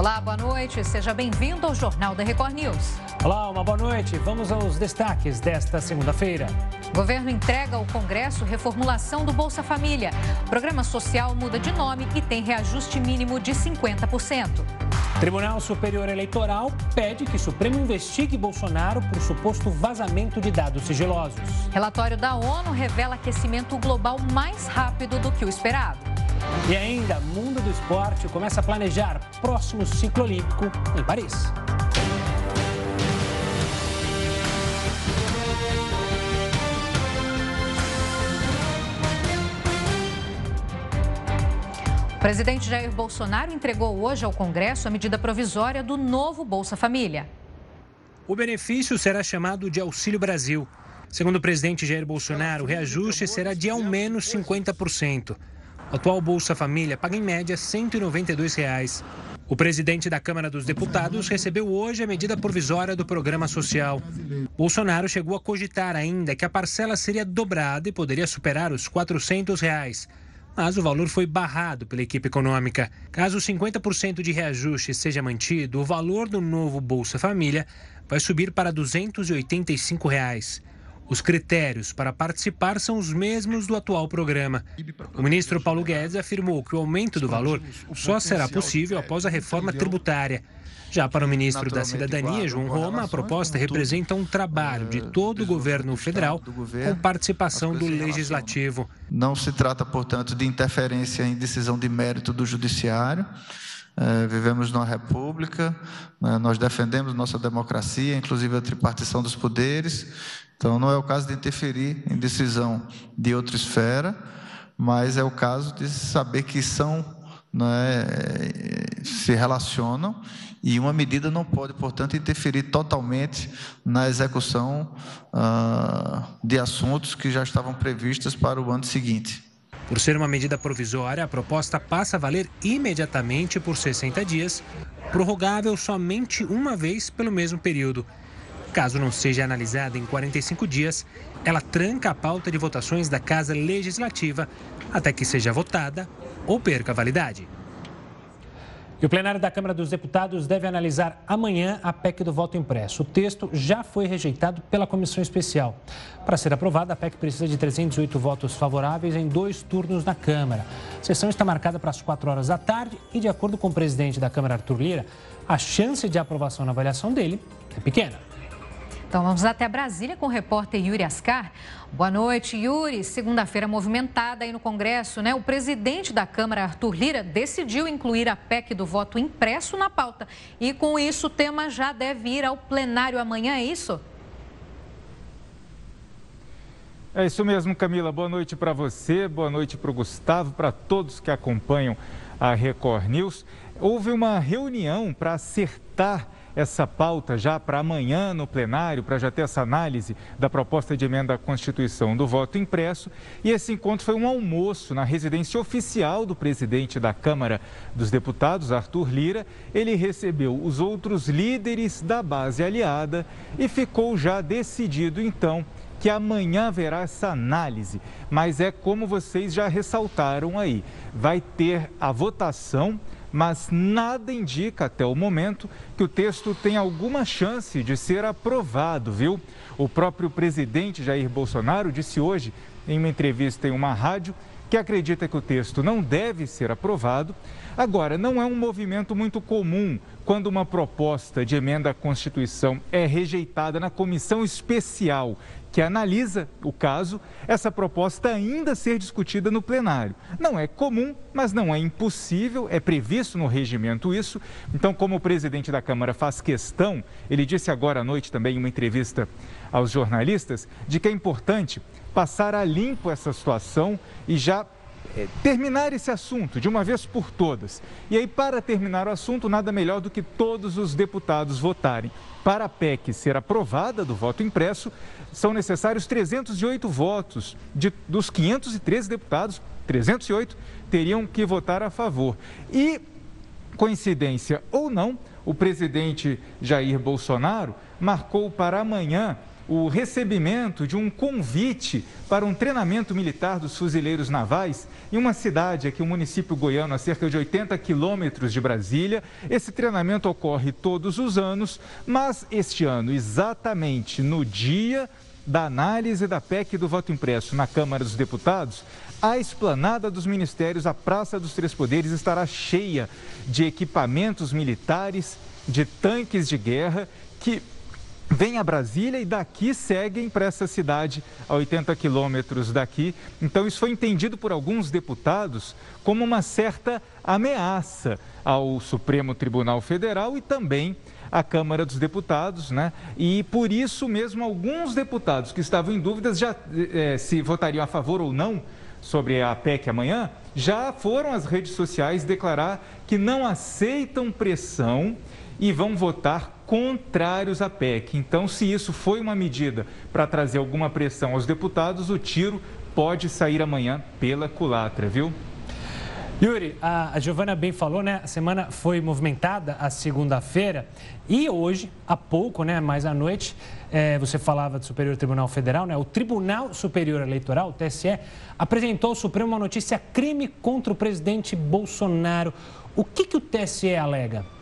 Olá, boa noite. Seja bem-vindo ao Jornal da Record News. Olá, uma boa noite. Vamos aos destaques desta segunda-feira. Governo entrega ao Congresso reformulação do Bolsa Família. programa social muda de nome e tem reajuste mínimo de 50%. Tribunal Superior Eleitoral pede que Supremo investigue Bolsonaro por suposto vazamento de dados sigilosos. Relatório da ONU revela aquecimento global mais rápido do que o esperado. E ainda, mundo do esporte começa a planejar próximo ciclo olímpico em Paris. O presidente Jair Bolsonaro entregou hoje ao Congresso a medida provisória do novo Bolsa Família. O benefício será chamado de Auxílio Brasil. Segundo o presidente Jair Bolsonaro, o reajuste será de ao menos 50%. O atual Bolsa Família paga em média 192 reais. O presidente da Câmara dos Deputados recebeu hoje a medida provisória do programa social. Bolsonaro chegou a cogitar ainda que a parcela seria dobrada e poderia superar os 400 reais. Mas o valor foi barrado pela equipe econômica. Caso 50% de reajuste seja mantido, o valor do novo Bolsa Família vai subir para 285 reais. Os critérios para participar são os mesmos do atual programa. O ministro Paulo Guedes afirmou que o aumento do valor só será possível após a reforma tributária. Já para o ministro da Cidadania, João Roma, a proposta representa um trabalho de todo o governo federal com participação do legislativo. Não se trata, portanto, de interferência em decisão de mérito do judiciário. É, vivemos numa república, né, nós defendemos nossa democracia, inclusive a tripartição dos poderes, então, não é o caso de interferir em decisão de outra esfera, mas é o caso de saber que são, é, se relacionam e uma medida não pode, portanto, interferir totalmente na execução ah, de assuntos que já estavam previstos para o ano seguinte. Por ser uma medida provisória, a proposta passa a valer imediatamente por 60 dias, prorrogável somente uma vez pelo mesmo período. Caso não seja analisada em 45 dias, ela tranca a pauta de votações da Casa Legislativa até que seja votada ou perca a validade. E o plenário da Câmara dos Deputados deve analisar amanhã a PEC do voto impresso. O texto já foi rejeitado pela comissão especial. Para ser aprovada, a PEC precisa de 308 votos favoráveis em dois turnos na Câmara. A sessão está marcada para as 4 horas da tarde e, de acordo com o presidente da Câmara, Arthur Lira, a chance de aprovação na avaliação dele é pequena. Então vamos até Brasília com o repórter Yuri Ascar. Boa noite, Yuri. Segunda-feira movimentada aí no Congresso, né? O presidente da Câmara, Arthur Lira, decidiu incluir a PEC do voto impresso na pauta. E com isso o tema já deve ir ao plenário amanhã, é isso? É isso mesmo, Camila. Boa noite para você, boa noite para o Gustavo, para todos que acompanham a Record News. Houve uma reunião para acertar essa pauta já para amanhã no plenário, para já ter essa análise da proposta de emenda à Constituição do voto impresso. E esse encontro foi um almoço na residência oficial do presidente da Câmara dos Deputados, Arthur Lira. Ele recebeu os outros líderes da base aliada e ficou já decidido então que amanhã haverá essa análise, mas é como vocês já ressaltaram aí, vai ter a votação mas nada indica até o momento que o texto tem alguma chance de ser aprovado, viu? O próprio presidente Jair Bolsonaro disse hoje, em uma entrevista em uma rádio, que acredita que o texto não deve ser aprovado. Agora, não é um movimento muito comum quando uma proposta de emenda à Constituição é rejeitada na comissão especial que analisa o caso, essa proposta ainda ser discutida no plenário. Não é comum, mas não é impossível, é previsto no regimento isso. Então, como o presidente da Câmara faz questão, ele disse agora à noite também em uma entrevista aos jornalistas, de que é importante passar a limpo essa situação e já é, terminar esse assunto de uma vez por todas. E aí, para terminar o assunto, nada melhor do que todos os deputados votarem. Para a PEC ser aprovada do voto impresso, são necessários 308 votos. De, dos 513 deputados, 308 teriam que votar a favor. E, coincidência ou não, o presidente Jair Bolsonaro marcou para amanhã o recebimento de um convite para um treinamento militar dos fuzileiros navais em uma cidade aqui, um município goiano, a cerca de 80 quilômetros de Brasília. Esse treinamento ocorre todos os anos, mas este ano, exatamente no dia da análise da PEC do voto impresso na Câmara dos Deputados, a esplanada dos ministérios, a Praça dos Três Poderes, estará cheia de equipamentos militares, de tanques de guerra que vêm a Brasília e daqui seguem para essa cidade a 80 quilômetros daqui. Então, isso foi entendido por alguns deputados como uma certa ameaça ao Supremo Tribunal Federal e também à Câmara dos Deputados, né? E por isso mesmo alguns deputados que estavam em dúvidas já eh, se votariam a favor ou não sobre a PEC amanhã, já foram às redes sociais declarar que não aceitam pressão e vão votar contrários à PEC. Então, se isso foi uma medida para trazer alguma pressão aos deputados, o tiro pode sair amanhã pela culatra, viu? Yuri, a, Giovana bem falou, né? A semana foi movimentada a segunda-feira e hoje, há pouco, né? Mais à noite, é, você falava do Superior Tribunal Federal, né? O Tribunal Superior Eleitoral, o TSE, apresentou ao Supremo uma notícia crime contra o presidente Bolsonaro. O que, que o TSE alega?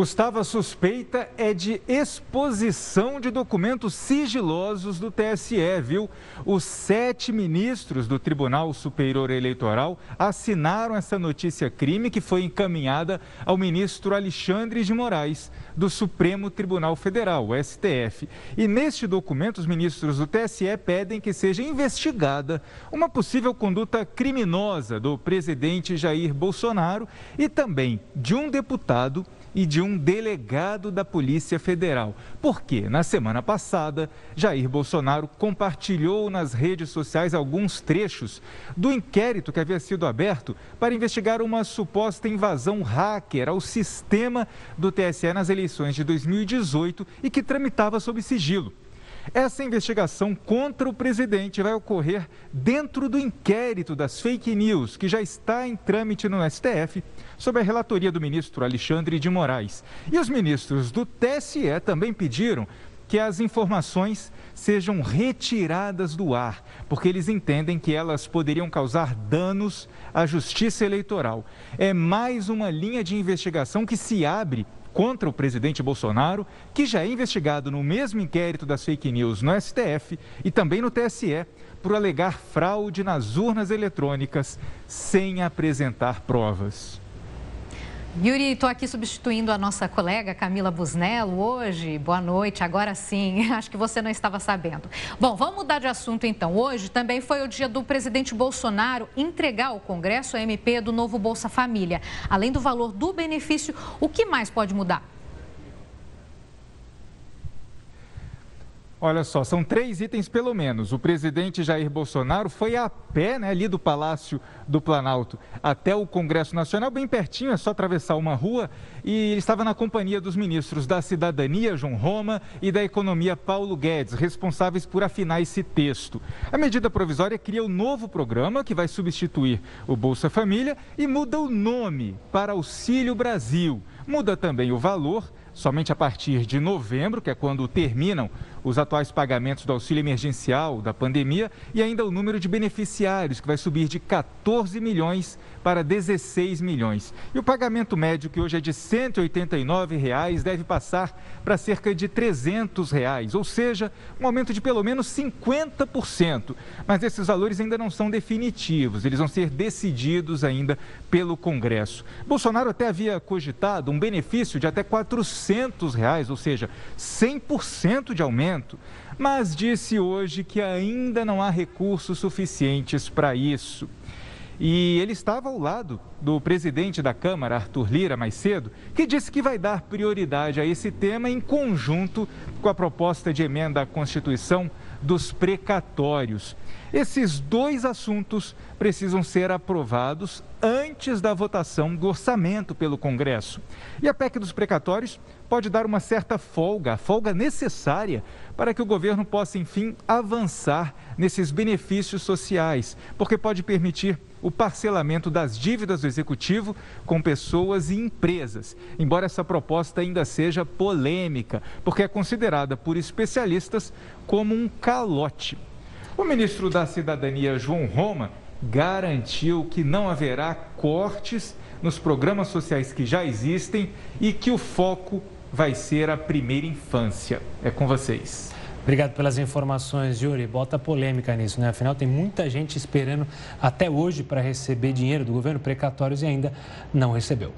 Gustavo, a suspeita é de exposição de documentos sigilosos do TSE, viu? Os sete ministros do Tribunal Superior Eleitoral assinaram essa notícia crime que foi encaminhada ao ministro Alexandre de Moraes, do Supremo Tribunal Federal, STF. E neste documento, os ministros do TSE pedem que seja investigada uma possível conduta criminosa do presidente Jair Bolsonaro e também de um deputado e de um delegado da Polícia Federal. Porque, na semana passada, Jair Bolsonaro compartilhou nas redes sociais alguns trechos do inquérito que havia sido aberto para investigar uma suposta invasão hacker ao sistema do TSE nas eleições de 2018 e que tramitava sob sigilo. Essa investigação contra o presidente vai ocorrer dentro do inquérito das fake news, que já está em trâmite no STF, sob a relatoria do ministro Alexandre de Moraes. E os ministros do TSE também pediram que as informações sejam retiradas do ar, porque eles entendem que elas poderiam causar danos à justiça eleitoral. É mais uma linha de investigação que se abre contra o presidente Bolsonaro, que já é investigado no mesmo inquérito das fake news no STF e também no TSE, por alegar fraude nas urnas eletrônicas sem apresentar provas. Yuri, estou aqui substituindo a nossa colega Camila Busnello hoje. Boa noite, agora sim. Acho que você não estava sabendo. Bom, vamos mudar de assunto então. Hoje também foi o dia do presidente Bolsonaro entregar ao Congresso a MP do novo Bolsa Família. Além do valor do benefício, o que mais pode mudar? Olha só, são três itens pelo menos. O presidente Jair Bolsonaro foi a pé, né, ali do Palácio do Planalto até o Congresso Nacional, bem pertinho, é só atravessar uma rua. E ele estava na companhia dos ministros da Cidadania, João Roma, e da Economia, Paulo Guedes, responsáveis por afinar esse texto. A medida provisória cria um novo programa que vai substituir o Bolsa Família e muda o nome para Auxílio Brasil. Muda também o valor somente a partir de novembro, que é quando terminam os atuais pagamentos do auxílio emergencial da pandemia, e ainda o número de beneficiários, que vai subir de 14 milhões para 16 milhões. E o pagamento médio, que hoje é de 189 reais, deve passar para cerca de 300 reais, ou seja, um aumento de pelo menos 50%. Mas esses valores ainda não são definitivos, eles vão ser decididos ainda pelo Congresso. Bolsonaro até havia cogitado um benefício de até 400 reais, ou seja, 100% de aumento mas disse hoje que ainda não há recursos suficientes para isso. E ele estava ao lado do presidente da Câmara, Arthur Lira, mais cedo, que disse que vai dar prioridade a esse tema em conjunto com a proposta de emenda à Constituição dos precatórios. Esses dois assuntos precisam ser aprovados antes da votação do orçamento pelo Congresso. E a PEC dos precatórios pode dar uma certa folga, a folga necessária para que o governo possa, enfim, avançar nesses benefícios sociais, porque pode permitir o parcelamento das dívidas do executivo com pessoas e empresas. Embora essa proposta ainda seja polêmica, porque é considerada por especialistas como um calote. O ministro da Cidadania, João Roma, garantiu que não haverá cortes nos programas sociais que já existem e que o foco vai ser a primeira infância. É com vocês. Obrigado pelas informações, Yuri. Bota polêmica nisso, né? Afinal, tem muita gente esperando até hoje para receber dinheiro do governo precatórios e ainda não recebeu.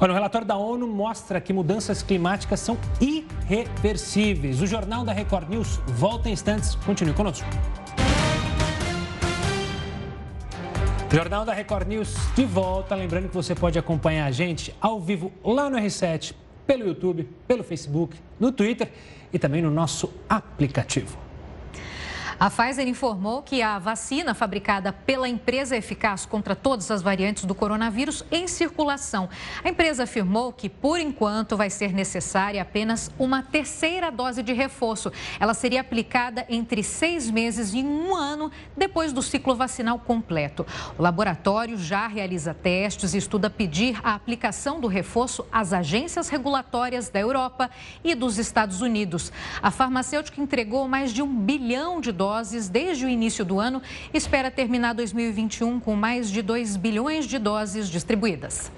Olha, o relatório da ONU mostra que mudanças climáticas são irreversíveis. O Jornal da Record News volta em instantes. Continue conosco. Jornal da Record News de volta. Lembrando que você pode acompanhar a gente ao vivo lá no R7, pelo YouTube, pelo Facebook, no Twitter e também no nosso aplicativo. A Pfizer informou que a vacina fabricada pela empresa é eficaz contra todas as variantes do coronavírus em circulação. A empresa afirmou que, por enquanto, vai ser necessária apenas uma terceira dose de reforço. Ela seria aplicada entre seis meses e um ano depois do ciclo vacinal completo. O laboratório já realiza testes e estuda pedir a aplicação do reforço às agências regulatórias da Europa e dos Estados Unidos. A farmacêutica entregou mais de um bilhão de doses doses desde o início do ano espera terminar 2021 com mais de 2 bilhões de doses distribuídas.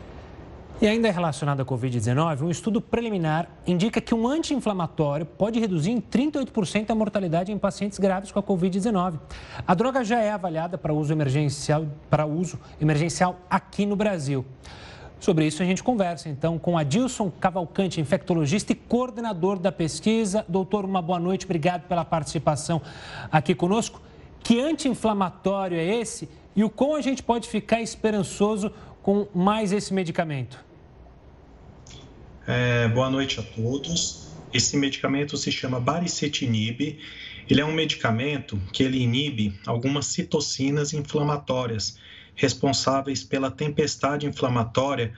E ainda relacionado à Covid-19, um estudo preliminar indica que um anti-inflamatório pode reduzir em 38% a mortalidade em pacientes graves com a Covid-19. A droga já é avaliada para uso emergencial, para uso emergencial aqui no Brasil. Sobre isso a gente conversa então com Adilson Cavalcante, infectologista e coordenador da pesquisa. Doutor, uma boa noite, obrigado pela participação aqui conosco. Que anti-inflamatório é esse e o como a gente pode ficar esperançoso com mais esse medicamento? É, boa noite a todos. Esse medicamento se chama baricitinib. Ele é um medicamento que ele inibe algumas citocinas inflamatórias responsáveis pela tempestade inflamatória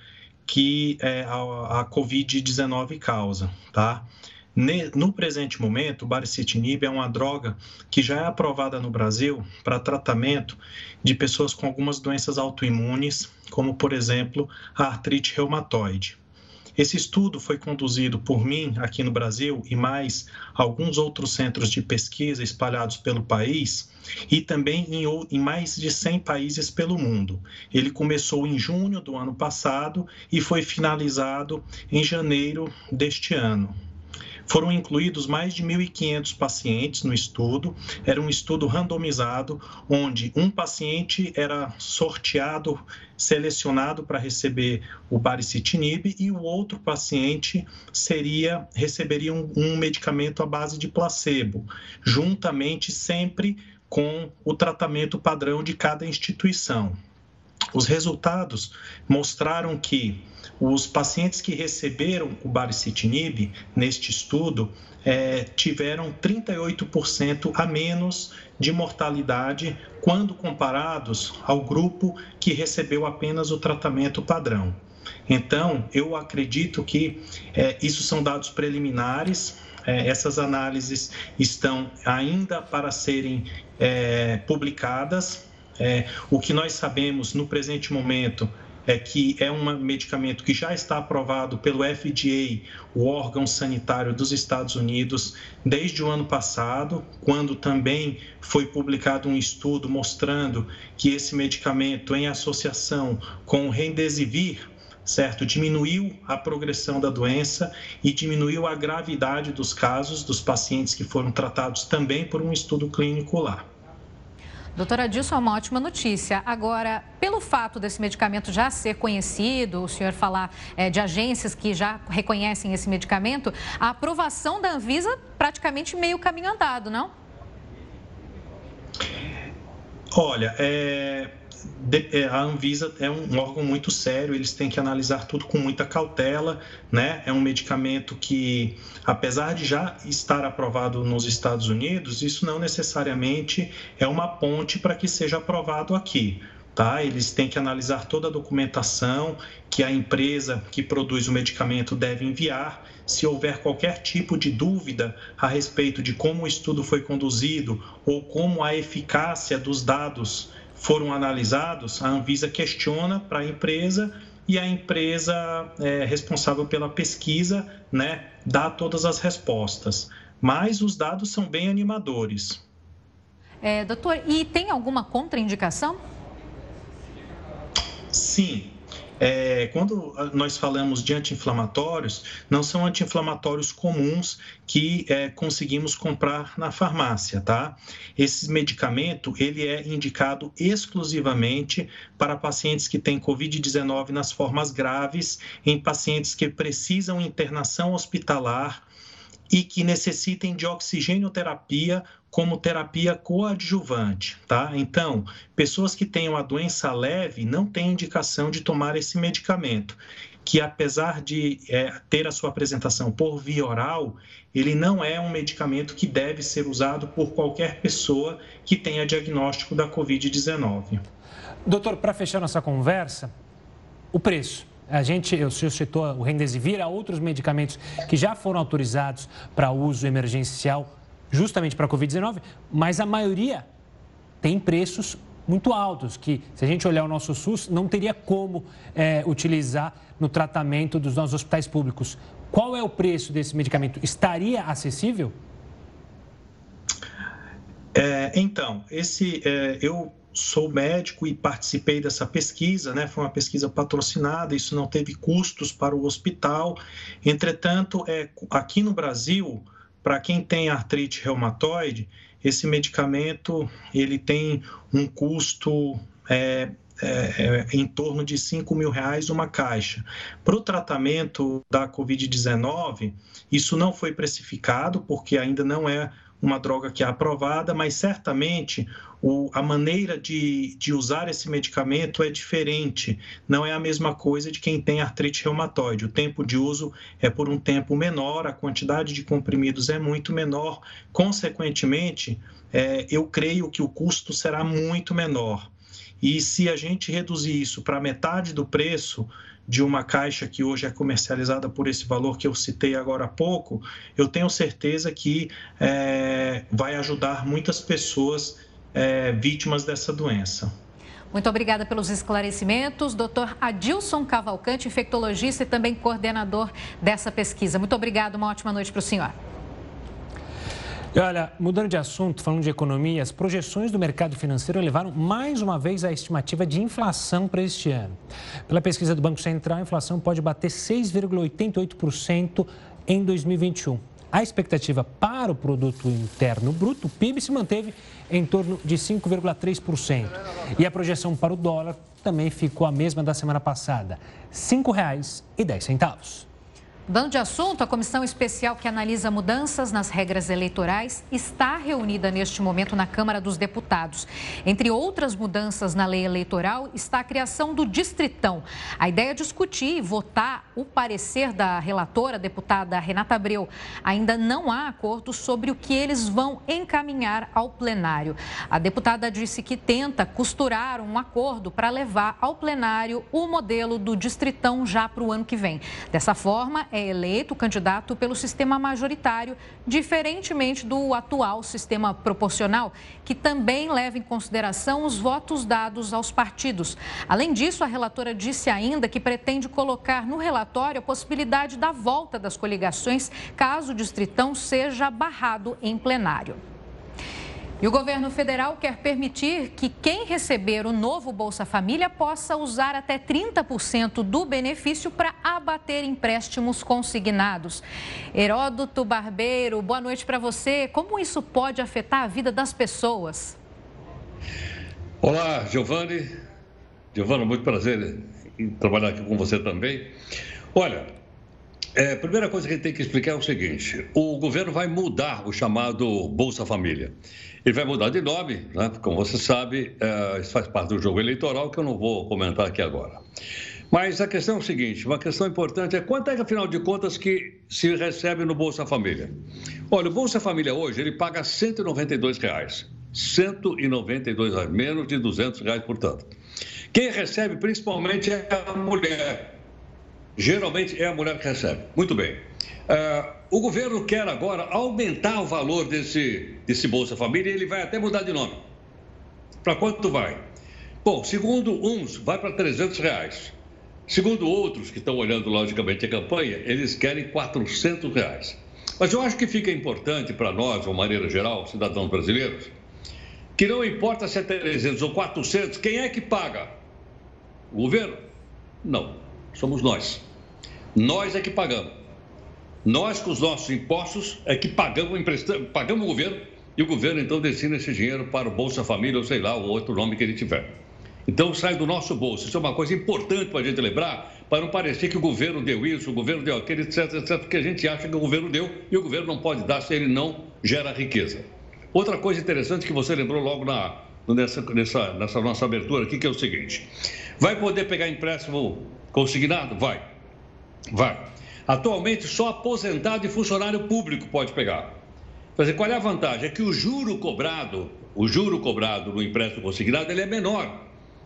que é, a, a Covid-19 causa, tá? No presente momento, o baricitinib é uma droga que já é aprovada no Brasil para tratamento de pessoas com algumas doenças autoimunes, como, por exemplo, a artrite reumatoide. Esse estudo foi conduzido por mim aqui no Brasil e mais alguns outros centros de pesquisa espalhados pelo país e também em, mais de 100 países pelo mundo. Ele começou em junho do ano passado e foi finalizado em janeiro deste ano. Foram incluídos mais de 1.500 pacientes no estudo. Era um estudo randomizado, onde um paciente era sorteado, selecionado para receber o baricitinib e o outro paciente seria receberia um, um medicamento à base de placebo, juntamente sempre com o tratamento padrão de cada instituição. Os resultados mostraram que os pacientes que receberam o baricitinib neste estudo é, tiveram 38% a menos de mortalidade quando comparados ao grupo que recebeu apenas o tratamento padrão. Então, eu acredito que é, isso são dados preliminares, é, essas análises estão ainda para serem é, publicadas. É, o que nós sabemos no presente momento é que é um medicamento que já está aprovado pelo FDA, o órgão sanitário dos Estados Unidos, desde o ano passado, quando também foi publicado um estudo mostrando que esse medicamento, em associação com o Remdesivir, certo? Diminuiu a progressão da doença e diminuiu a gravidade dos casos dos pacientes que foram tratados também por um estudo clínico lá. Doutora Dilson, é uma ótima notícia. Agora, pelo fato desse medicamento já ser conhecido, o senhor falar é, de agências que já reconhecem esse medicamento, a aprovação da Anvisa praticamente meio caminho andado, não? Olha, é, a Anvisa é um órgão muito sério, eles têm que analisar tudo com muita cautela, né? É um medicamento que, apesar de já estar aprovado nos Estados Unidos, isso não necessariamente é uma ponte para que seja aprovado aqui. tá? Eles têm que analisar toda a documentação que a empresa que produz o medicamento deve enviar. Se houver qualquer tipo de dúvida a respeito de como o estudo foi conduzido ou como a eficácia dos dados foram analisados, a Anvisa questiona para a empresa e a empresa é, responsável pela pesquisa né, dá todas as respostas. Mas os dados são bem animadores. É, doutor, e tem alguma contraindicação? Sim. É, quando nós falamos de anti-inflamatórios, não são anti-inflamatórios comuns que é, conseguimos comprar na farmácia, tá? Esse medicamento, ele é indicado exclusivamente para pacientes que têm COVID-19 nas formas graves, em pacientes que precisam internação hospitalar e que necessitem de oxigênio-terapia como terapia coadjuvante, tá? Então, pessoas que tenham a doença leve não têm indicação de tomar esse medicamento, que apesar de é, ter a sua apresentação por via oral, ele não é um medicamento que deve ser usado por qualquer pessoa que tenha diagnóstico da Covid-19. Doutor, para fechar nossa conversa, o preço. A gente, o senhor citou o Remdesivir, há outros medicamentos que já foram autorizados para uso emergencial justamente para a Covid-19, mas a maioria tem preços muito altos, que se a gente olhar o nosso SUS, não teria como é, utilizar no tratamento dos nossos hospitais públicos. Qual é o preço desse medicamento? Estaria acessível? É, então, esse é, eu sou médico e participei dessa pesquisa, né? Foi uma pesquisa patrocinada, isso não teve custos para o hospital. Entretanto, é, aqui no Brasil, para quem tem artrite reumatoide, esse medicamento ele tem um custo é, é, é, em torno de 5 mil reais uma caixa. Para o tratamento da Covid-19, isso não foi precificado, porque ainda não é uma droga que é aprovada, mas certamente o, a maneira de, de usar esse medicamento é diferente. Não é a mesma coisa de quem tem artrite reumatoide. O tempo de uso é por um tempo menor, a quantidade de comprimidos é muito menor. Consequentemente, é, eu creio que o custo será muito menor. E se a gente reduzir isso para metade do preço, de uma caixa que hoje é comercializada por esse valor que eu citei agora há pouco, eu tenho certeza que é, vai ajudar muitas pessoas é, vítimas dessa doença. Muito obrigada pelos esclarecimentos, doutor Adilson Cavalcante, infectologista e também coordenador dessa pesquisa. Muito obrigado, uma ótima noite para o senhor. E olha, mudando de assunto, falando de economia, as projeções do mercado financeiro elevaram mais uma vez a estimativa de inflação para este ano. Pela pesquisa do Banco Central, a inflação pode bater 6,88% em 2021. A expectativa para o produto interno bruto, PIB, se manteve em torno de 5,3%. E a projeção para o dólar também ficou a mesma da semana passada, R$ 5,10. Mudando de assunto, a comissão especial que analisa mudanças nas regras eleitorais está reunida neste momento na Câmara dos Deputados. Entre outras mudanças na lei eleitoral está a criação do Distritão. A ideia é discutir e votar o parecer da relatora, deputada Renata Abreu. Ainda não há acordo sobre o que eles vão encaminhar ao plenário. A deputada disse que tenta costurar um acordo para levar ao plenário o modelo do Distritão já para o ano que vem. Dessa forma, é eleito candidato pelo sistema majoritário, diferentemente do atual sistema proporcional, que também leva em consideração os votos dados aos partidos. Além disso, a relatora disse ainda que pretende colocar no relatório a possibilidade da volta das coligações caso o distritão seja barrado em plenário. E o governo federal quer permitir que quem receber o novo Bolsa Família possa usar até 30% do benefício para abater empréstimos consignados. Heródoto Barbeiro, boa noite para você. Como isso pode afetar a vida das pessoas? Olá, Giovanni. Giovanni, muito prazer em trabalhar aqui com você também. Olha, é, a primeira coisa que a gente tem que explicar é o seguinte: o governo vai mudar o chamado Bolsa Família. Ele vai mudar de nome, né? como você sabe, é, isso faz parte do jogo eleitoral que eu não vou comentar aqui agora. Mas a questão é o seguinte: uma questão importante é quanto é afinal de contas, que se recebe no Bolsa Família? Olha, o Bolsa Família hoje ele paga 192 reais. 192 reais, menos de 200 reais, portanto. Quem recebe principalmente é a mulher. Geralmente é a mulher que recebe. Muito bem. Uh, o governo quer agora aumentar o valor desse, desse Bolsa Família e ele vai até mudar de nome. Para quanto vai? Bom, segundo uns, vai para 300 reais. Segundo outros que estão olhando logicamente a campanha, eles querem 400 reais. Mas eu acho que fica importante para nós, de uma maneira geral, cidadãos brasileiros, que não importa se é 300 ou 400, quem é que paga? O governo? Não, somos nós. Nós é que pagamos. Nós, com os nossos impostos, é que pagamos, pagamos o governo e o governo então destina esse dinheiro para o Bolsa Família ou sei lá, o outro nome que ele tiver. Então sai do nosso bolso. Isso é uma coisa importante para a gente lembrar, para não parecer que o governo deu isso, o governo deu aquele, etc, etc, porque a gente acha que o governo deu e o governo não pode dar se ele não gera riqueza. Outra coisa interessante que você lembrou logo na, nessa, nessa, nessa nossa abertura aqui, que é o seguinte: vai poder pegar empréstimo consignado? Vai. Vai. Atualmente, só aposentado e funcionário público pode pegar. Quer dizer, qual é a vantagem? É que o juro cobrado, o juro cobrado no empréstimo consignado, ele é menor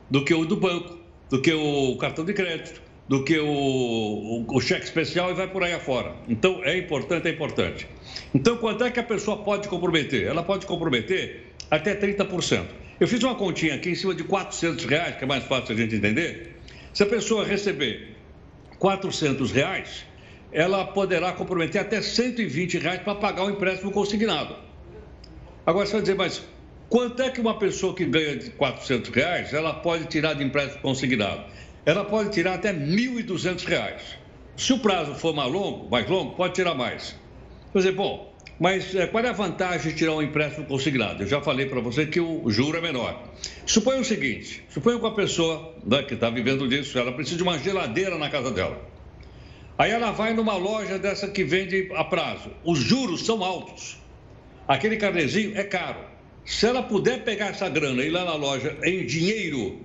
do que o do banco, do que o cartão de crédito, do que o, o, o, cheque especial e vai por aí afora. Então, é importante, é importante. Então, quanto é que a pessoa pode comprometer? Ela pode comprometer até 30%. Eu fiz uma continha aqui em cima de 400 reais, que é mais fácil a gente entender. Se a pessoa receber 400 reais, ela poderá comprometer até 120 reais para pagar o empréstimo consignado. Agora, você vai dizer, mas Quanto é que uma pessoa que ganha de 400 reais, ela pode tirar de empréstimo consignado? Ela pode tirar até 1.200 reais. Se o prazo for mais longo, mais longo, pode tirar mais. Quer dizer, bom, mas é, qual é a vantagem de tirar um empréstimo consignado? Eu já falei para você que o juro é menor. Suponha o seguinte, suponha que uma pessoa né, que está vivendo disso, ela precisa de uma geladeira na casa dela. Aí ela vai numa loja dessa que vende a prazo. Os juros são altos. Aquele carnezinho é caro. Se ela puder pegar essa grana e ir lá na loja em dinheiro,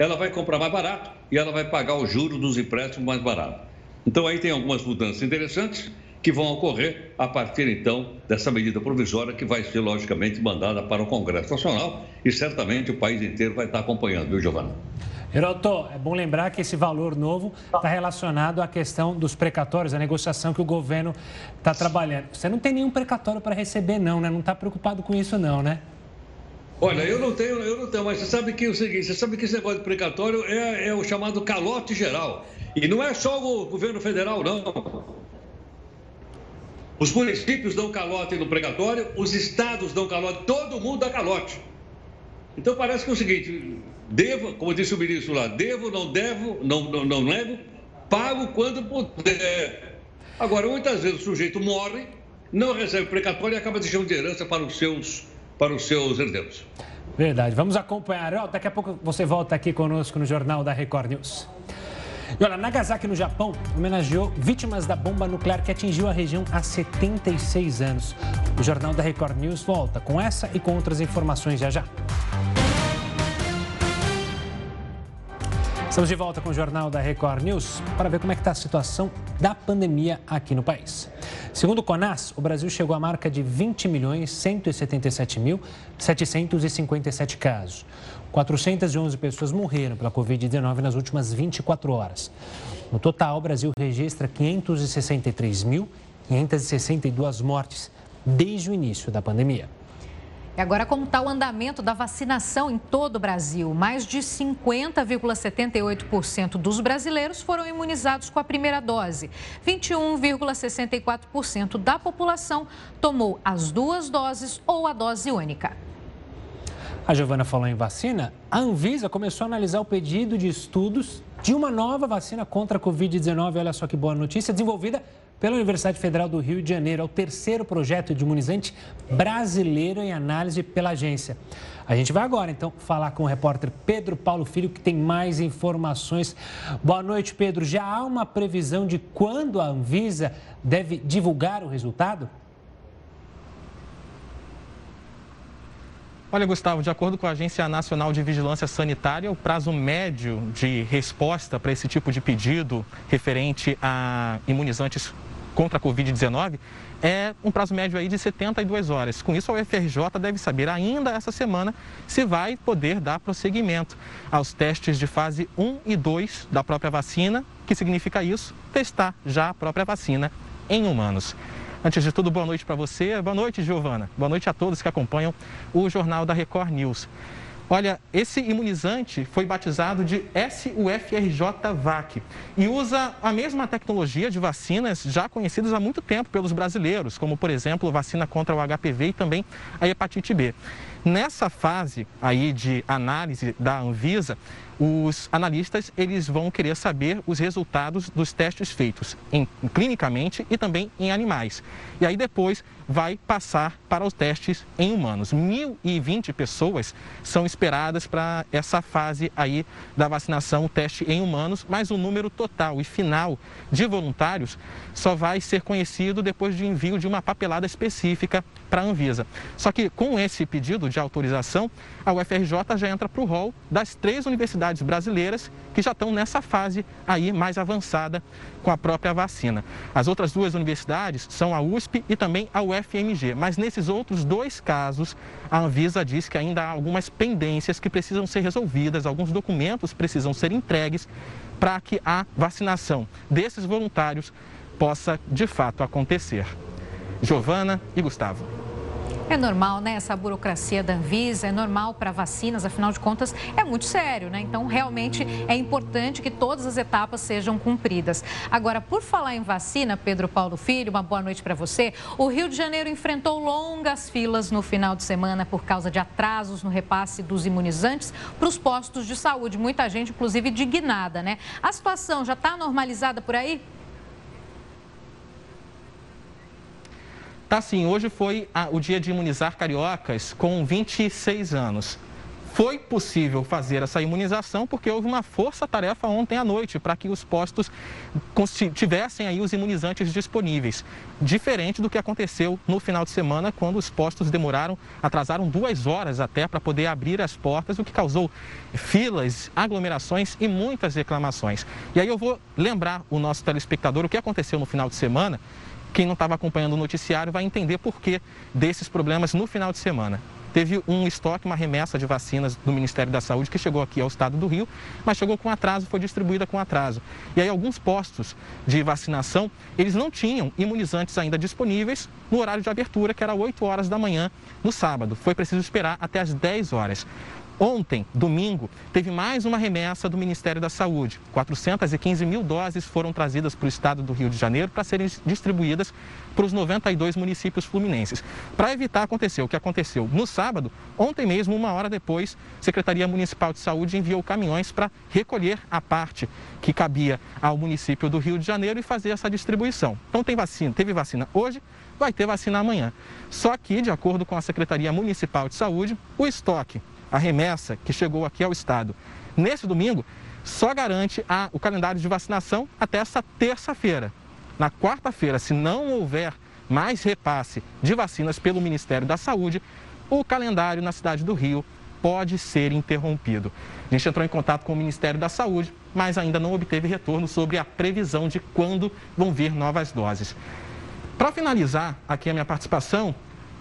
ela vai comprar mais barato e ela vai pagar o juro dos empréstimos mais barato. Então aí tem algumas mudanças interessantes que vão ocorrer a partir então dessa medida provisória que vai ser logicamente mandada para o Congresso Nacional e certamente o país inteiro vai estar acompanhando, viu, Giovana? Heroto, é bom lembrar que esse valor novo está relacionado à questão dos precatórios, a negociação que o governo está trabalhando. Você não tem nenhum precatório para receber, não, né? Não está preocupado com isso, não, né? Olha, eu não tenho, eu não tenho, mas você sabe que é o seguinte, você sabe que esse negócio de precatório é, é o chamado calote geral. E não é só o governo federal, não. Os municípios dão calote no precatório, os estados dão calote, todo mundo dá calote. Então parece que é o seguinte, devo, como disse o ministro lá, devo, não devo, não, não, não levo, pago quando puder. Agora, muitas vezes o sujeito morre, não recebe precatório e acaba deixando de herança para os seus para os seus herdeiros. Verdade. Vamos acompanhar. Daqui a pouco você volta aqui conosco no Jornal da Record News. E olha, Nagasaki, no Japão, homenageou vítimas da bomba nuclear que atingiu a região há 76 anos. O Jornal da Record News volta com essa e com outras informações já já. Estamos de volta com o Jornal da Record News para ver como é que está a situação da pandemia aqui no país. Segundo o CONAS, o Brasil chegou à marca de 20 milhões 177 mil 757 casos. 411 pessoas morreram pela Covid-19 nas últimas 24 horas. No total, o Brasil registra 563.562 mortes desde o início da pandemia. E agora, como está o andamento da vacinação em todo o Brasil? Mais de 50,78% dos brasileiros foram imunizados com a primeira dose. 21,64% da população tomou as duas doses ou a dose única. A Giovana falou em vacina. A Anvisa começou a analisar o pedido de estudos de uma nova vacina contra a Covid-19. Olha só que boa notícia, desenvolvida pela Universidade Federal do Rio de Janeiro. É o terceiro projeto de imunizante brasileiro em análise pela agência. A gente vai agora, então, falar com o repórter Pedro Paulo Filho, que tem mais informações. Boa noite, Pedro. Já há uma previsão de quando a Anvisa deve divulgar o resultado? Olha, Gustavo, de acordo com a Agência Nacional de Vigilância Sanitária, o prazo médio de resposta para esse tipo de pedido referente a imunizantes contra a Covid-19 é um prazo médio aí de 72 horas. Com isso, a UFRJ deve saber ainda essa semana se vai poder dar prosseguimento aos testes de fase 1 e 2 da própria vacina, que significa isso? Testar já a própria vacina em humanos. Antes de tudo, boa noite para você. Boa noite, Giovana. Boa noite a todos que acompanham o Jornal da Record News. Olha, esse imunizante foi batizado de SUFRJ-VAC e usa a mesma tecnologia de vacinas já conhecidas há muito tempo pelos brasileiros, como, por exemplo, vacina contra o HPV e também a hepatite B. Nessa fase aí de análise da Anvisa, os analistas eles vão querer saber os resultados dos testes feitos em, clinicamente e também em animais. E aí depois vai passar para os testes em humanos. 1.020 pessoas são esperadas para essa fase aí da vacinação, o teste em humanos, mas o número total e final de voluntários só vai ser conhecido depois de envio de uma papelada específica para a Anvisa. Só que com esse pedido de autorização, a UFRJ já entra para o rol das três universidades brasileiras que já estão nessa fase aí mais avançada com a própria vacina. As outras duas universidades são a USP e também a UFMG, mas nesses outros dois casos, a Anvisa diz que ainda há algumas pendências que precisam ser resolvidas, alguns documentos precisam ser entregues para que a vacinação desses voluntários possa de fato acontecer. Giovana e Gustavo. É normal, né? Essa burocracia da Anvisa, é normal para vacinas, afinal de contas, é muito sério, né? Então, realmente é importante que todas as etapas sejam cumpridas. Agora, por falar em vacina, Pedro Paulo Filho, uma boa noite para você. O Rio de Janeiro enfrentou longas filas no final de semana por causa de atrasos no repasse dos imunizantes para os postos de saúde. Muita gente, inclusive, indignada, né? A situação já está normalizada por aí? Tá sim, hoje foi a, o dia de imunizar cariocas com 26 anos. Foi possível fazer essa imunização porque houve uma força-tarefa ontem à noite para que os postos tivessem aí os imunizantes disponíveis. Diferente do que aconteceu no final de semana, quando os postos demoraram, atrasaram duas horas até para poder abrir as portas, o que causou filas, aglomerações e muitas reclamações. E aí eu vou lembrar o nosso telespectador o que aconteceu no final de semana quem não estava acompanhando o noticiário vai entender por que desses problemas no final de semana. Teve um estoque, uma remessa de vacinas do Ministério da Saúde que chegou aqui ao estado do Rio, mas chegou com atraso, foi distribuída com atraso. E aí alguns postos de vacinação, eles não tinham imunizantes ainda disponíveis no horário de abertura, que era 8 horas da manhã no sábado. Foi preciso esperar até as 10 horas. Ontem, domingo, teve mais uma remessa do Ministério da Saúde. 415 mil doses foram trazidas para o estado do Rio de Janeiro para serem distribuídas para os 92 municípios fluminenses. Para evitar acontecer o que aconteceu no sábado, ontem mesmo, uma hora depois, a Secretaria Municipal de Saúde enviou caminhões para recolher a parte que cabia ao município do Rio de Janeiro e fazer essa distribuição. Então tem vacina, teve vacina hoje, vai ter vacina amanhã. Só que, de acordo com a Secretaria Municipal de Saúde, o estoque a remessa que chegou aqui ao Estado nesse domingo só garante a, o calendário de vacinação até essa terça-feira. Na quarta-feira, se não houver mais repasse de vacinas pelo Ministério da Saúde, o calendário na cidade do Rio pode ser interrompido. A gente entrou em contato com o Ministério da Saúde, mas ainda não obteve retorno sobre a previsão de quando vão vir novas doses. Para finalizar aqui a minha participação,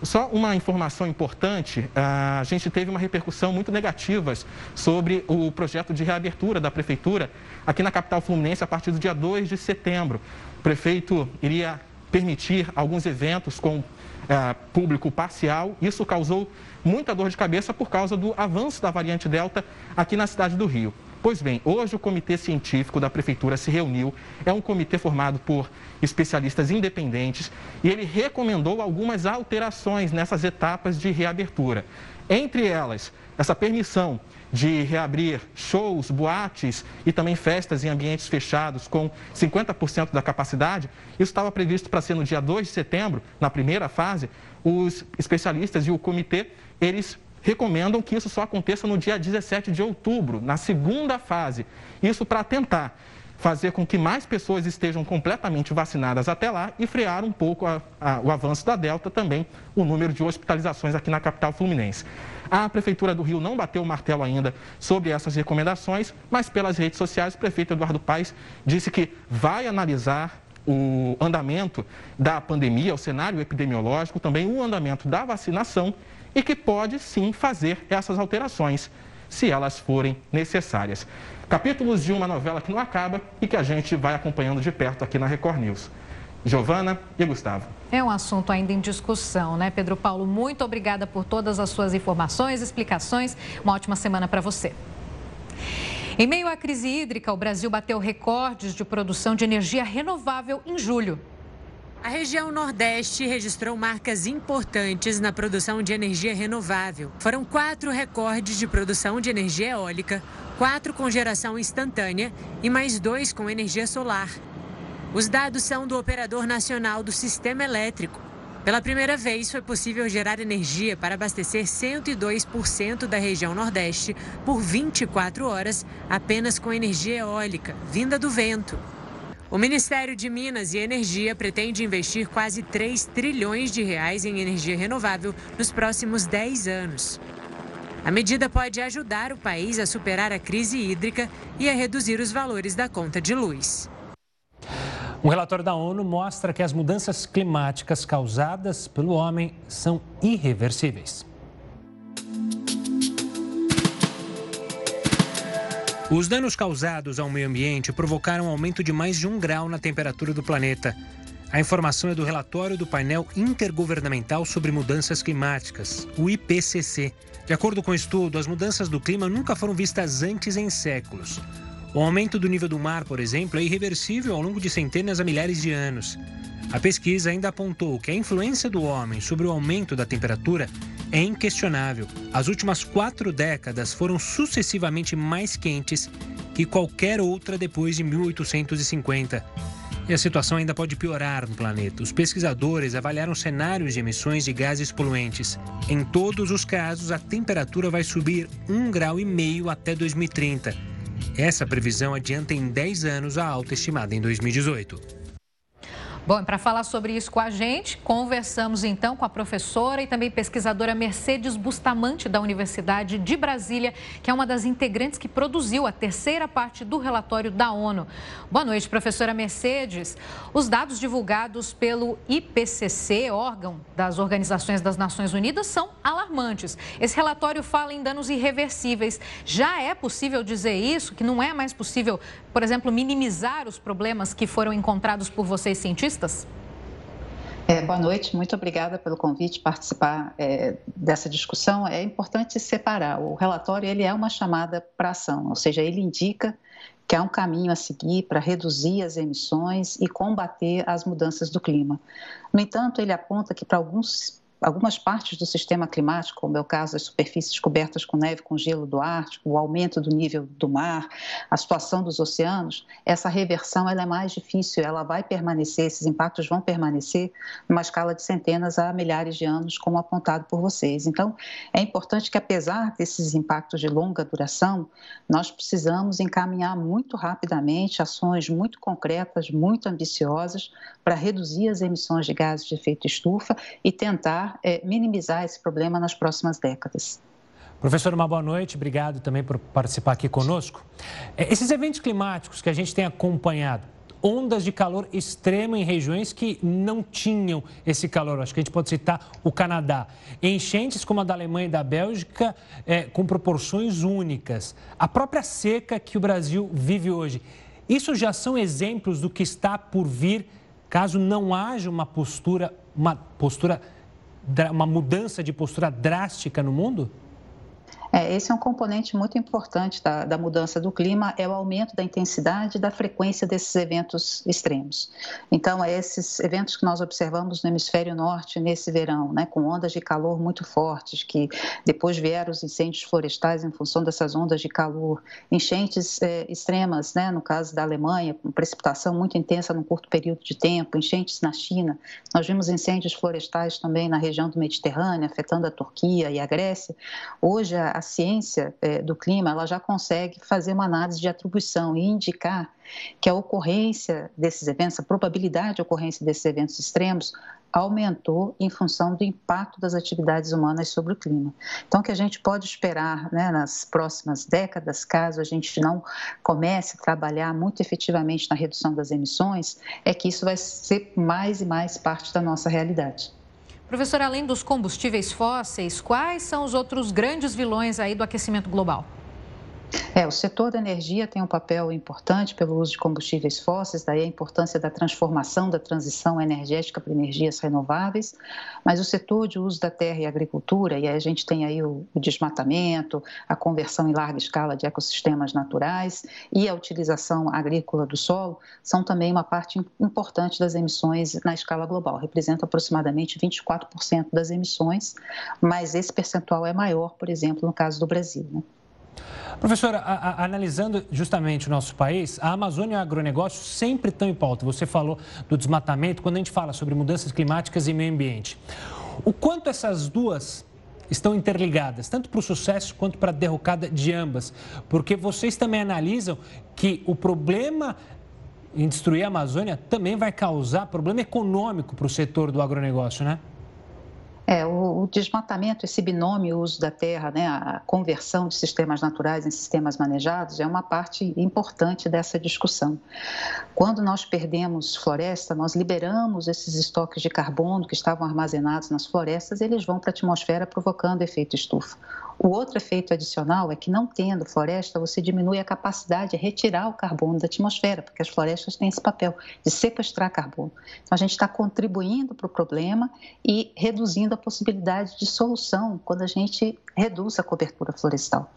só uma informação importante: a gente teve uma repercussão muito negativa sobre o projeto de reabertura da prefeitura aqui na capital fluminense a partir do dia 2 de setembro. O prefeito iria permitir alguns eventos com é, público parcial. Isso causou muita dor de cabeça por causa do avanço da variante Delta aqui na cidade do Rio. Pois bem, hoje o comitê científico da prefeitura se reuniu. É um comitê formado por especialistas independentes e ele recomendou algumas alterações nessas etapas de reabertura. Entre elas, essa permissão de reabrir shows, boates e também festas em ambientes fechados com 50% da capacidade. Isso estava previsto para ser no dia 2 de setembro, na primeira fase. Os especialistas e o comitê, eles recomendam que isso só aconteça no dia 17 de outubro, na segunda fase. Isso para tentar fazer com que mais pessoas estejam completamente vacinadas até lá e frear um pouco a, a, o avanço da Delta, também o número de hospitalizações aqui na capital fluminense. A Prefeitura do Rio não bateu o martelo ainda sobre essas recomendações, mas pelas redes sociais, o prefeito Eduardo Paes disse que vai analisar o andamento da pandemia, o cenário epidemiológico, também o andamento da vacinação e que pode sim fazer essas alterações, se elas forem necessárias. Capítulos de uma novela que não acaba e que a gente vai acompanhando de perto aqui na Record News. Giovana e Gustavo. É um assunto ainda em discussão, né, Pedro Paulo? Muito obrigada por todas as suas informações, explicações. Uma ótima semana para você. Em meio à crise hídrica, o Brasil bateu recordes de produção de energia renovável em julho. A região Nordeste registrou marcas importantes na produção de energia renovável. Foram quatro recordes de produção de energia eólica, quatro com geração instantânea e mais dois com energia solar. Os dados são do Operador Nacional do Sistema Elétrico. Pela primeira vez, foi possível gerar energia para abastecer 102% da região Nordeste por 24 horas apenas com energia eólica, vinda do vento. O Ministério de Minas e Energia pretende investir quase 3 trilhões de reais em energia renovável nos próximos 10 anos. A medida pode ajudar o país a superar a crise hídrica e a reduzir os valores da conta de luz. Um relatório da ONU mostra que as mudanças climáticas causadas pelo homem são irreversíveis. Os danos causados ao meio ambiente provocaram um aumento de mais de um grau na temperatura do planeta. A informação é do relatório do painel intergovernamental sobre mudanças climáticas, o IPCC. De acordo com o estudo, as mudanças do clima nunca foram vistas antes em séculos. O aumento do nível do mar, por exemplo, é irreversível ao longo de centenas a milhares de anos. A pesquisa ainda apontou que a influência do homem sobre o aumento da temperatura é inquestionável. As últimas quatro décadas foram sucessivamente mais quentes que qualquer outra depois de 1850. E a situação ainda pode piorar no planeta. Os pesquisadores avaliaram cenários de emissões de gases poluentes. Em todos os casos, a temperatura vai subir um grau meio até 2030 essa previsão adianta em 10 anos a alta estimada em 2018. Bom, para falar sobre isso com a gente, conversamos então com a professora e também pesquisadora Mercedes Bustamante, da Universidade de Brasília, que é uma das integrantes que produziu a terceira parte do relatório da ONU. Boa noite, professora Mercedes. Os dados divulgados pelo IPCC, órgão das Organizações das Nações Unidas, são alarmantes. Esse relatório fala em danos irreversíveis. Já é possível dizer isso, que não é mais possível, por exemplo, minimizar os problemas que foram encontrados por vocês cientistas? É, boa noite, muito obrigada pelo convite participar é, dessa discussão. É importante separar. O relatório ele é uma chamada para ação, ou seja, ele indica que há um caminho a seguir para reduzir as emissões e combater as mudanças do clima. No entanto, ele aponta que para alguns algumas partes do sistema climático, como é o caso das superfícies cobertas com neve, com gelo do Ártico, o aumento do nível do mar, a situação dos oceanos, essa reversão ela é mais difícil, ela vai permanecer, esses impactos vão permanecer numa escala de centenas a milhares de anos, como apontado por vocês. Então, é importante que, apesar desses impactos de longa duração, nós precisamos encaminhar muito rapidamente ações muito concretas, muito ambiciosas, para reduzir as emissões de gases de efeito estufa e tentar é, minimizar esse problema nas próximas décadas. Professor, uma boa noite, obrigado também por participar aqui conosco. É, esses eventos climáticos que a gente tem acompanhado, ondas de calor extremo em regiões que não tinham esse calor. Acho que a gente pode citar o Canadá. Enchentes como a da Alemanha e da Bélgica, é, com proporções únicas. A própria seca que o Brasil vive hoje. Isso já são exemplos do que está por vir caso não haja uma postura, uma postura uma mudança de postura drástica no mundo? É, esse é um componente muito importante da, da, mudança do clima, é o aumento da intensidade e da frequência desses eventos extremos. Então, é esses eventos que nós observamos no hemisfério norte nesse verão, né, com ondas de calor muito fortes, que depois vieram os incêndios florestais em função dessas ondas de calor, enchentes é, extremas, né, no caso da Alemanha, com precipitação muito intensa num curto período de tempo, enchentes na China. Nós vimos incêndios florestais também na região do Mediterrâneo, afetando a Turquia e a Grécia. Hoje, a ciência é, do clima ela já consegue fazer uma análise de atribuição e indicar que a ocorrência desses eventos, a probabilidade de ocorrência desses eventos extremos, aumentou em função do impacto das atividades humanas sobre o clima. Então, o que a gente pode esperar né, nas próximas décadas, caso a gente não comece a trabalhar muito efetivamente na redução das emissões, é que isso vai ser mais e mais parte da nossa realidade. Professor, além dos combustíveis fósseis, quais são os outros grandes vilões aí do aquecimento global? É, o setor da energia tem um papel importante pelo uso de combustíveis fósseis, daí a importância da transformação, da transição energética para energias renováveis, mas o setor de uso da terra e agricultura, e aí a gente tem aí o, o desmatamento, a conversão em larga escala de ecossistemas naturais e a utilização agrícola do solo, são também uma parte importante das emissões na escala global, representa aproximadamente 24% das emissões, mas esse percentual é maior, por exemplo, no caso do Brasil. Né? Professora, a, a, analisando justamente o nosso país, a Amazônia e o agronegócio sempre estão em pauta. Você falou do desmatamento, quando a gente fala sobre mudanças climáticas e meio ambiente. O quanto essas duas estão interligadas, tanto para o sucesso quanto para a derrocada de ambas? Porque vocês também analisam que o problema em destruir a Amazônia também vai causar problema econômico para o setor do agronegócio, né? É, o, o, desmatamento, esse binômio uso da terra, né, a conversão de sistemas naturais em sistemas manejados, é uma parte importante dessa discussão. Quando nós perdemos floresta, nós liberamos esses estoques de carbono que estavam armazenados nas florestas, eles vão para a atmosfera provocando efeito estufa. O outro efeito adicional é que, não tendo floresta, você diminui a capacidade de retirar o carbono da atmosfera, porque as florestas têm esse papel de sequestrar carbono. Então, a gente está contribuindo para o problema e reduzindo a possibilidade de solução quando a gente reduz a cobertura florestal.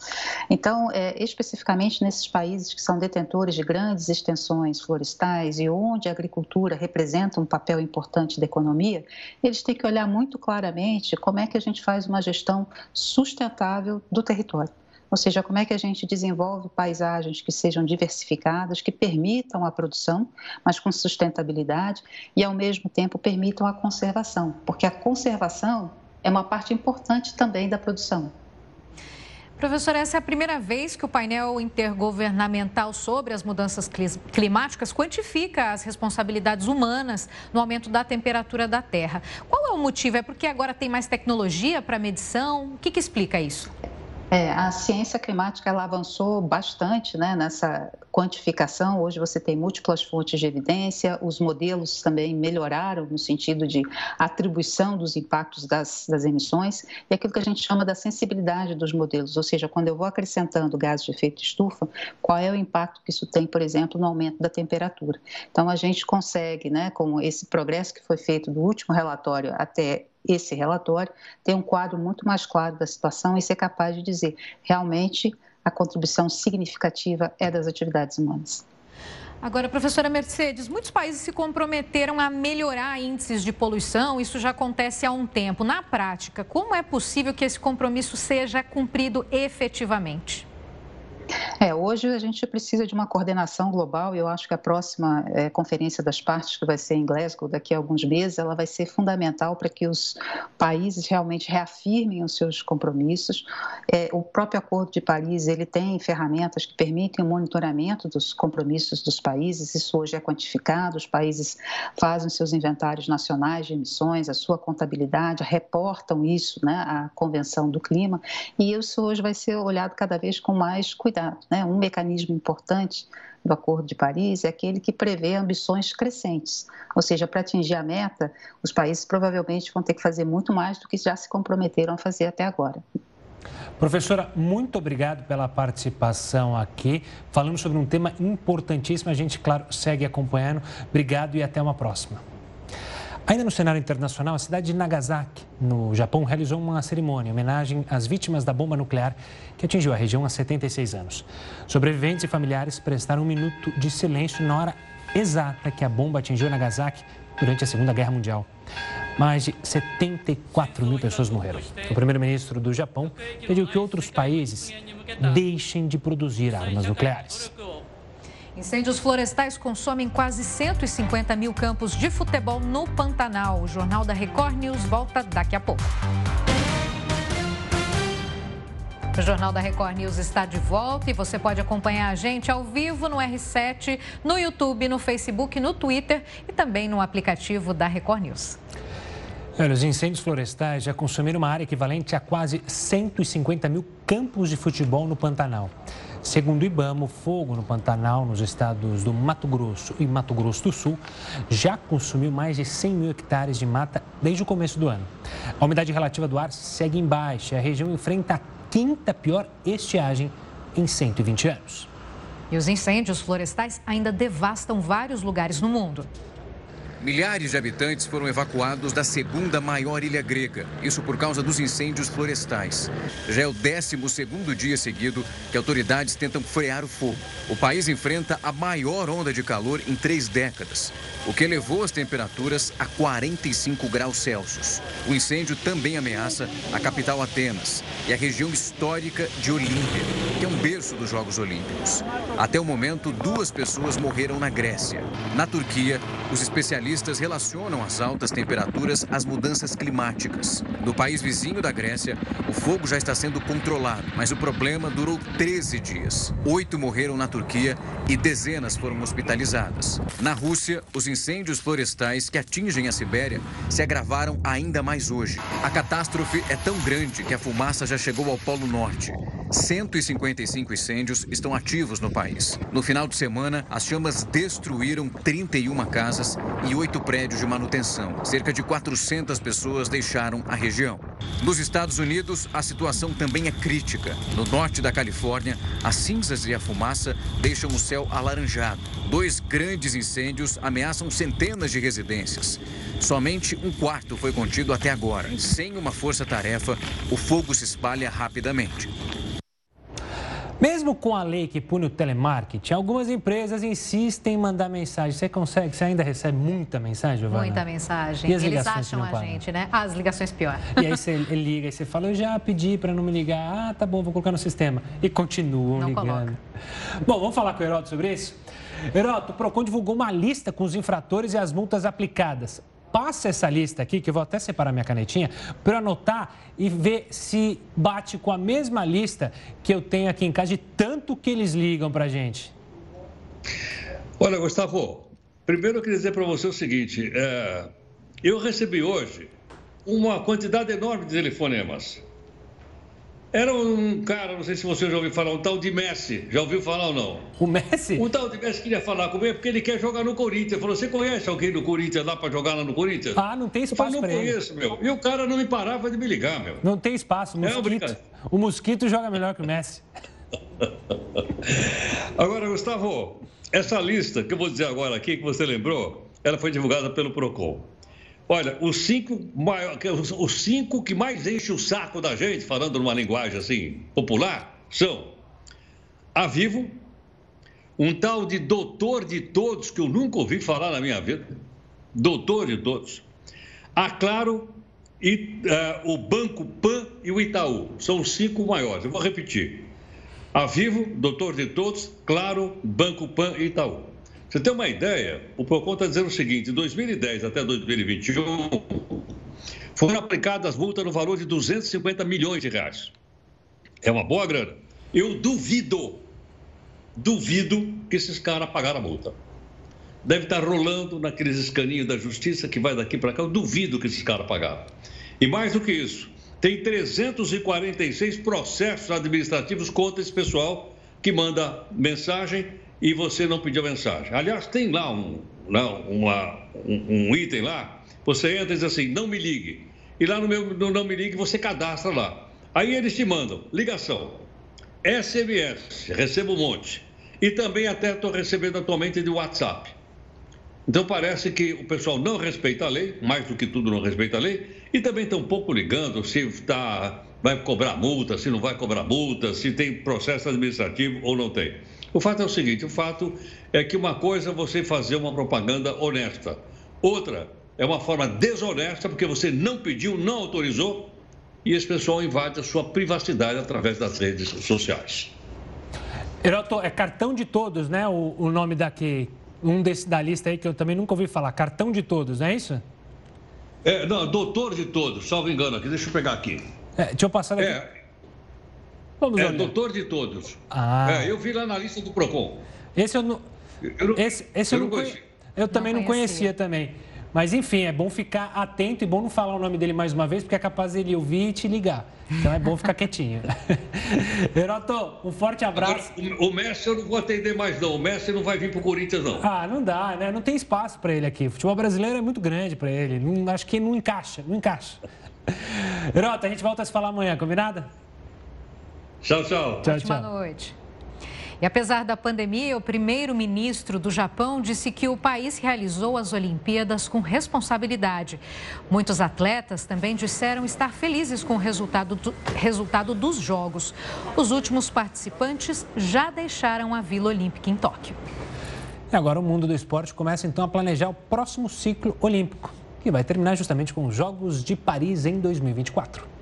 Então, é, especificamente nesses países que são detentores de grandes extensões florestais e onde a agricultura representa um papel importante da economia, eles têm que olhar muito claramente como é que a gente faz uma gestão sustentável do território. Ou seja, como é que a gente desenvolve paisagens que sejam diversificadas, que permitam a produção, mas com sustentabilidade e, ao mesmo tempo, permitam a conservação, porque a conservação é uma parte importante também da produção. Professora, essa é a primeira vez que o painel intergovernamental sobre as mudanças climáticas quantifica as responsabilidades humanas no aumento da temperatura da Terra. Qual é o motivo? É porque agora tem mais tecnologia para medição? O que, que explica isso? É, a ciência climática ela avançou bastante né, nessa quantificação. Hoje você tem múltiplas fontes de evidência, os modelos também melhoraram no sentido de atribuição dos impactos das, das emissões e aquilo que a gente chama da sensibilidade dos modelos, ou seja, quando eu vou acrescentando gases de efeito estufa, qual é o impacto que isso tem, por exemplo, no aumento da temperatura. Então a gente consegue, né, com esse progresso que foi feito do último relatório até esse relatório, ter um quadro muito mais claro da situação e ser capaz de dizer realmente a contribuição significativa é das atividades humanas. Agora, professora Mercedes, muitos países se comprometeram a melhorar índices de poluição, isso já acontece há um tempo. Na prática, como é possível que esse compromisso seja cumprido efetivamente? É, hoje a gente precisa de uma coordenação global e eu acho que a próxima é, Conferência das Partes, que vai ser em Glasgow daqui a alguns meses, ela vai ser fundamental para que os países realmente reafirmem os seus compromissos. É, o próprio Acordo de Paris, ele tem ferramentas que permitem o monitoramento dos compromissos dos países, isso hoje é quantificado, os países fazem seus inventários nacionais de emissões, a sua contabilidade, reportam isso né, à Convenção do Clima, e isso hoje vai ser olhado cada vez com mais cuidado né? Um mecanismo importante do Acordo de Paris é aquele que prevê ambições crescentes, ou seja, para atingir a meta, os países provavelmente vão ter que fazer muito mais do que já se comprometeram a fazer até agora. Professora, muito obrigado pela participação aqui. Falamos sobre um tema importantíssimo. A gente, claro, segue acompanhando. Obrigado e até uma próxima. Ainda no cenário internacional, a cidade de Nagasaki, no Japão, realizou uma cerimônia em homenagem às vítimas da bomba nuclear que atingiu a região há 76 anos. Sobreviventes e familiares prestaram um minuto de silêncio na hora exata que a bomba atingiu Nagasaki durante a Segunda Guerra Mundial. Mais de 74 mil pessoas morreram. O primeiro-ministro do Japão pediu que outros países deixem de produzir armas nucleares. Incêndios florestais consomem quase 150 mil campos de futebol no Pantanal. O Jornal da Record News volta daqui a pouco. O Jornal da Record News está de volta e você pode acompanhar a gente ao vivo no R7, no YouTube, no Facebook, no Twitter e também no aplicativo da Record News. Olha, os incêndios florestais já consumiram uma área equivalente a quase 150 mil campos de futebol no Pantanal. Segundo o IBAMA, o fogo no Pantanal, nos estados do Mato Grosso e Mato Grosso do Sul, já consumiu mais de 100 mil hectares de mata desde o começo do ano. A umidade relativa do ar segue em baixa e a região enfrenta a quinta pior estiagem em 120 anos. E os incêndios florestais ainda devastam vários lugares no mundo. Milhares de habitantes foram evacuados da segunda maior ilha grega, isso por causa dos incêndios florestais. Já é o 12 dia seguido que autoridades tentam frear o fogo. O país enfrenta a maior onda de calor em três décadas, o que elevou as temperaturas a 45 graus Celsius. O incêndio também ameaça a capital Atenas e a região histórica de Olímpia, que é um berço dos Jogos Olímpicos. Até o momento, duas pessoas morreram na Grécia. Na Turquia, os especialistas especialistas relacionam as altas temperaturas às mudanças climáticas. No país vizinho da Grécia, o fogo já está sendo controlado, mas o problema durou 13 dias. Oito morreram na Turquia e dezenas foram hospitalizadas. Na Rússia, os incêndios florestais que atingem a Sibéria se agravaram ainda mais hoje. A catástrofe é tão grande que a fumaça já chegou ao Polo Norte. 155 incêndios estão ativos no país. No final de semana, as chamas destruíram 31 casas e oito prédios de manutenção. Cerca de 400 pessoas deixaram a região. Nos Estados Unidos, a situação também é crítica. No norte da Califórnia, as cinzas e a fumaça deixam o céu alaranjado. Dois grandes incêndios ameaçam centenas de residências. Somente um quarto foi contido até agora. Sem uma força-tarefa, o fogo se espalha rapidamente. Mesmo com a lei que pune o telemarketing, algumas empresas insistem em mandar mensagem. Você consegue, você ainda recebe muita mensagem, Giovana? Muita mensagem. E as Eles acham a gente, né? As ligações pior. E aí você liga e você fala, eu já pedi para não me ligar. Ah, tá bom, vou colocar no sistema. E continuam não ligando. Coloca. Bom, vamos falar com o Heroto sobre isso? Heroto, o PROCON divulgou uma lista com os infratores e as multas aplicadas passa essa lista aqui, que eu vou até separar minha canetinha, para anotar e ver se bate com a mesma lista que eu tenho aqui em casa de tanto que eles ligam para a gente. Olha, Gustavo, primeiro eu queria dizer para você o seguinte: é, eu recebi hoje uma quantidade enorme de telefonemas. Era um cara, não sei se você já ouviu falar, um tal de Messi. Já ouviu falar ou não? O Messi? Um tal de Messi queria falar comigo porque ele quer jogar no Corinthians. Falou: Você conhece alguém do Corinthians lá para jogar lá no Corinthians? Ah, não tem espaço para ele. Não conheço, meu. E o cara não me parava de me ligar, meu. Não tem espaço. O é mosquito, é o mosquito joga melhor que o Messi. agora, Gustavo, essa lista que eu vou dizer agora aqui, que você lembrou, ela foi divulgada pelo PROCON. Olha, os cinco, maior, os cinco que mais enchem o saco da gente, falando numa linguagem assim popular, são a Vivo, um tal de doutor de todos, que eu nunca ouvi falar na minha vida, doutor de todos, a Claro, e, uh, o Banco Pan e o Itaú. São os cinco maiores. Eu vou repetir. A Vivo, doutor de todos, Claro, Banco Pan e Itaú. Você tem uma ideia? O PROCON está dizendo o seguinte: de 2010 até 2021, foram aplicadas multas no valor de 250 milhões de reais. É uma boa grana. Eu duvido, duvido que esses caras pagaram a multa. Deve estar rolando naqueles escaninhos da justiça que vai daqui para cá. Eu duvido que esses caras pagaram. E mais do que isso, tem 346 processos administrativos contra esse pessoal que manda mensagem e você não pediu mensagem. Aliás, tem lá um, não, uma, um, um, item lá, você entra e diz assim, não me ligue. E lá no meu no não me ligue, você cadastra lá. Aí eles te mandam ligação, SMS, recebo um monte. E também até estou recebendo atualmente de WhatsApp. Então parece que o pessoal não respeita a lei, mais do que tudo não respeita a lei, e também estão um pouco ligando se está vai cobrar multa, se não vai cobrar multa, se tem processo administrativo ou não tem. O fato é o seguinte: o fato é que uma coisa é você fazer uma propaganda honesta, outra é uma forma desonesta, porque você não pediu, não autorizou, e esse pessoal invade a sua privacidade através das redes sociais. Heroto, é cartão de todos, né? O, o nome daqui, um desse da lista aí que eu também nunca ouvi falar. Cartão de todos, não é isso? É, não, doutor de todos, salvo engano aqui, deixa eu pegar aqui. É, deixa eu passar aqui. É, Vamos é, olhar. doutor de todos. Ah. É, eu vi lá na lista do PROCON. Esse eu não. Eu, esse, esse eu, eu, não conhecia. eu também não conhecia. não conhecia também. Mas enfim, é bom ficar atento e bom não falar o nome dele mais uma vez, porque é capaz ele ouvir e te ligar. Então é bom ficar quietinho. Heroto, um forte abraço. Agora, o Messi eu não vou atender mais, não. O Messi não vai vir pro Corinthians, não. Ah, não dá, né? Não tem espaço para ele aqui. O futebol brasileiro é muito grande para ele. Não, acho que não encaixa, não encaixa. Heroto, a gente volta a se falar amanhã, combinado? Tchau, tchau. tchau Ótima tchau. noite. E apesar da pandemia, o primeiro-ministro do Japão disse que o país realizou as Olimpíadas com responsabilidade. Muitos atletas também disseram estar felizes com o resultado, do, resultado dos Jogos. Os últimos participantes já deixaram a Vila Olímpica em Tóquio. E agora o mundo do esporte começa então a planejar o próximo ciclo olímpico, que vai terminar justamente com os Jogos de Paris em 2024.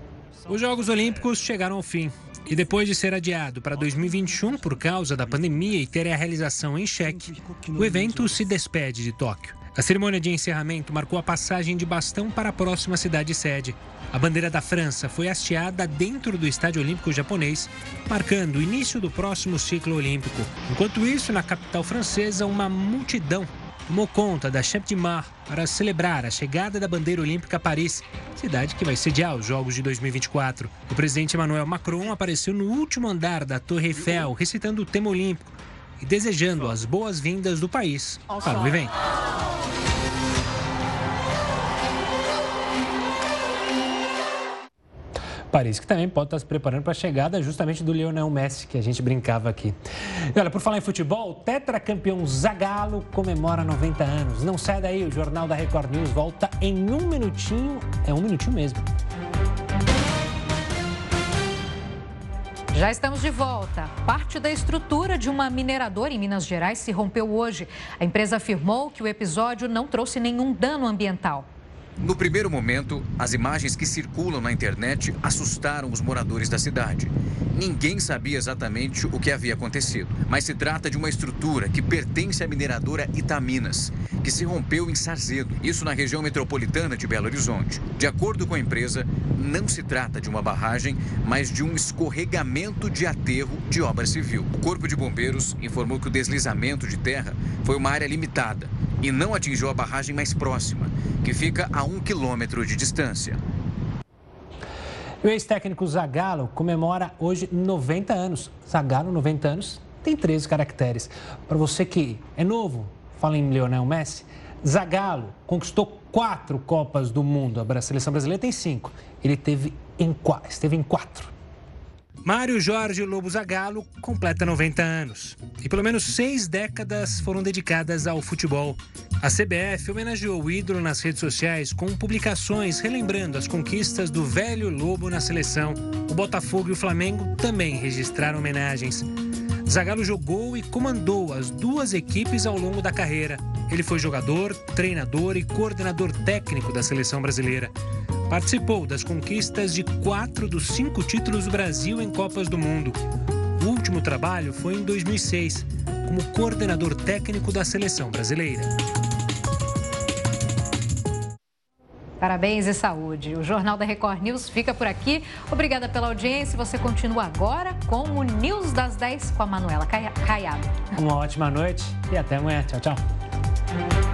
Os Jogos Olímpicos chegaram ao fim e depois de ser adiado para 2021 por causa da pandemia e ter a realização em xeque, o evento se despede de Tóquio. A cerimônia de encerramento marcou a passagem de bastão para a próxima cidade sede. A bandeira da França foi hasteada dentro do Estádio Olímpico japonês, marcando o início do próximo ciclo olímpico. Enquanto isso, na capital francesa, uma multidão tomou conta da Champ de Mar para celebrar a chegada da bandeira olímpica a Paris, cidade que vai sediar os Jogos de 2024. O presidente Emmanuel Macron apareceu no último andar da Torre Eiffel, recitando o tema olímpico e desejando as boas-vindas do país para o evento. Paris, que também pode estar se preparando para a chegada justamente do Lionel Messi, que a gente brincava aqui. E olha, por falar em futebol, o tetracampeão Zagallo comemora 90 anos. Não sai daí, o Jornal da Record News volta em um minutinho, é um minutinho mesmo. Já estamos de volta. Parte da estrutura de uma mineradora em Minas Gerais se rompeu hoje. A empresa afirmou que o episódio não trouxe nenhum dano ambiental. No primeiro momento, as imagens que circulam na internet assustaram os moradores da cidade. Ninguém sabia exatamente o que havia acontecido, mas se trata de uma estrutura que pertence à mineradora Itaminas, que se rompeu em Sarzedo, isso na região metropolitana de Belo Horizonte. De acordo com a empresa, não se trata de uma barragem, mas de um escorregamento de aterro de obra civil. O Corpo de Bombeiros informou que o deslizamento de terra foi uma área limitada e não atingiu a barragem mais próxima, que fica a um quilômetro de distância. O ex-técnico Zagallo comemora hoje 90 anos. Zagallo, 90 anos, tem 13 caracteres. Para você que é novo, fala em Lionel Messi, Zagallo conquistou quatro Copas do Mundo. A seleção brasileira tem cinco. Ele teve em, esteve em quatro. Mário Jorge Lobo Zagallo completa 90 anos. E pelo menos seis décadas foram dedicadas ao futebol. A CBF homenageou o ídolo nas redes sociais com publicações relembrando as conquistas do velho Lobo na seleção. O Botafogo e o Flamengo também registraram homenagens. Zagallo jogou e comandou as duas equipes ao longo da carreira. Ele foi jogador, treinador e coordenador técnico da seleção brasileira. Participou das conquistas de quatro dos cinco títulos do Brasil em Copas do Mundo. O último trabalho foi em 2006, como coordenador técnico da seleção brasileira. Parabéns e saúde. O Jornal da Record News fica por aqui. Obrigada pela audiência. Você continua agora com o News das 10 com a Manuela Caiado. Uma ótima noite e até amanhã. Tchau, tchau.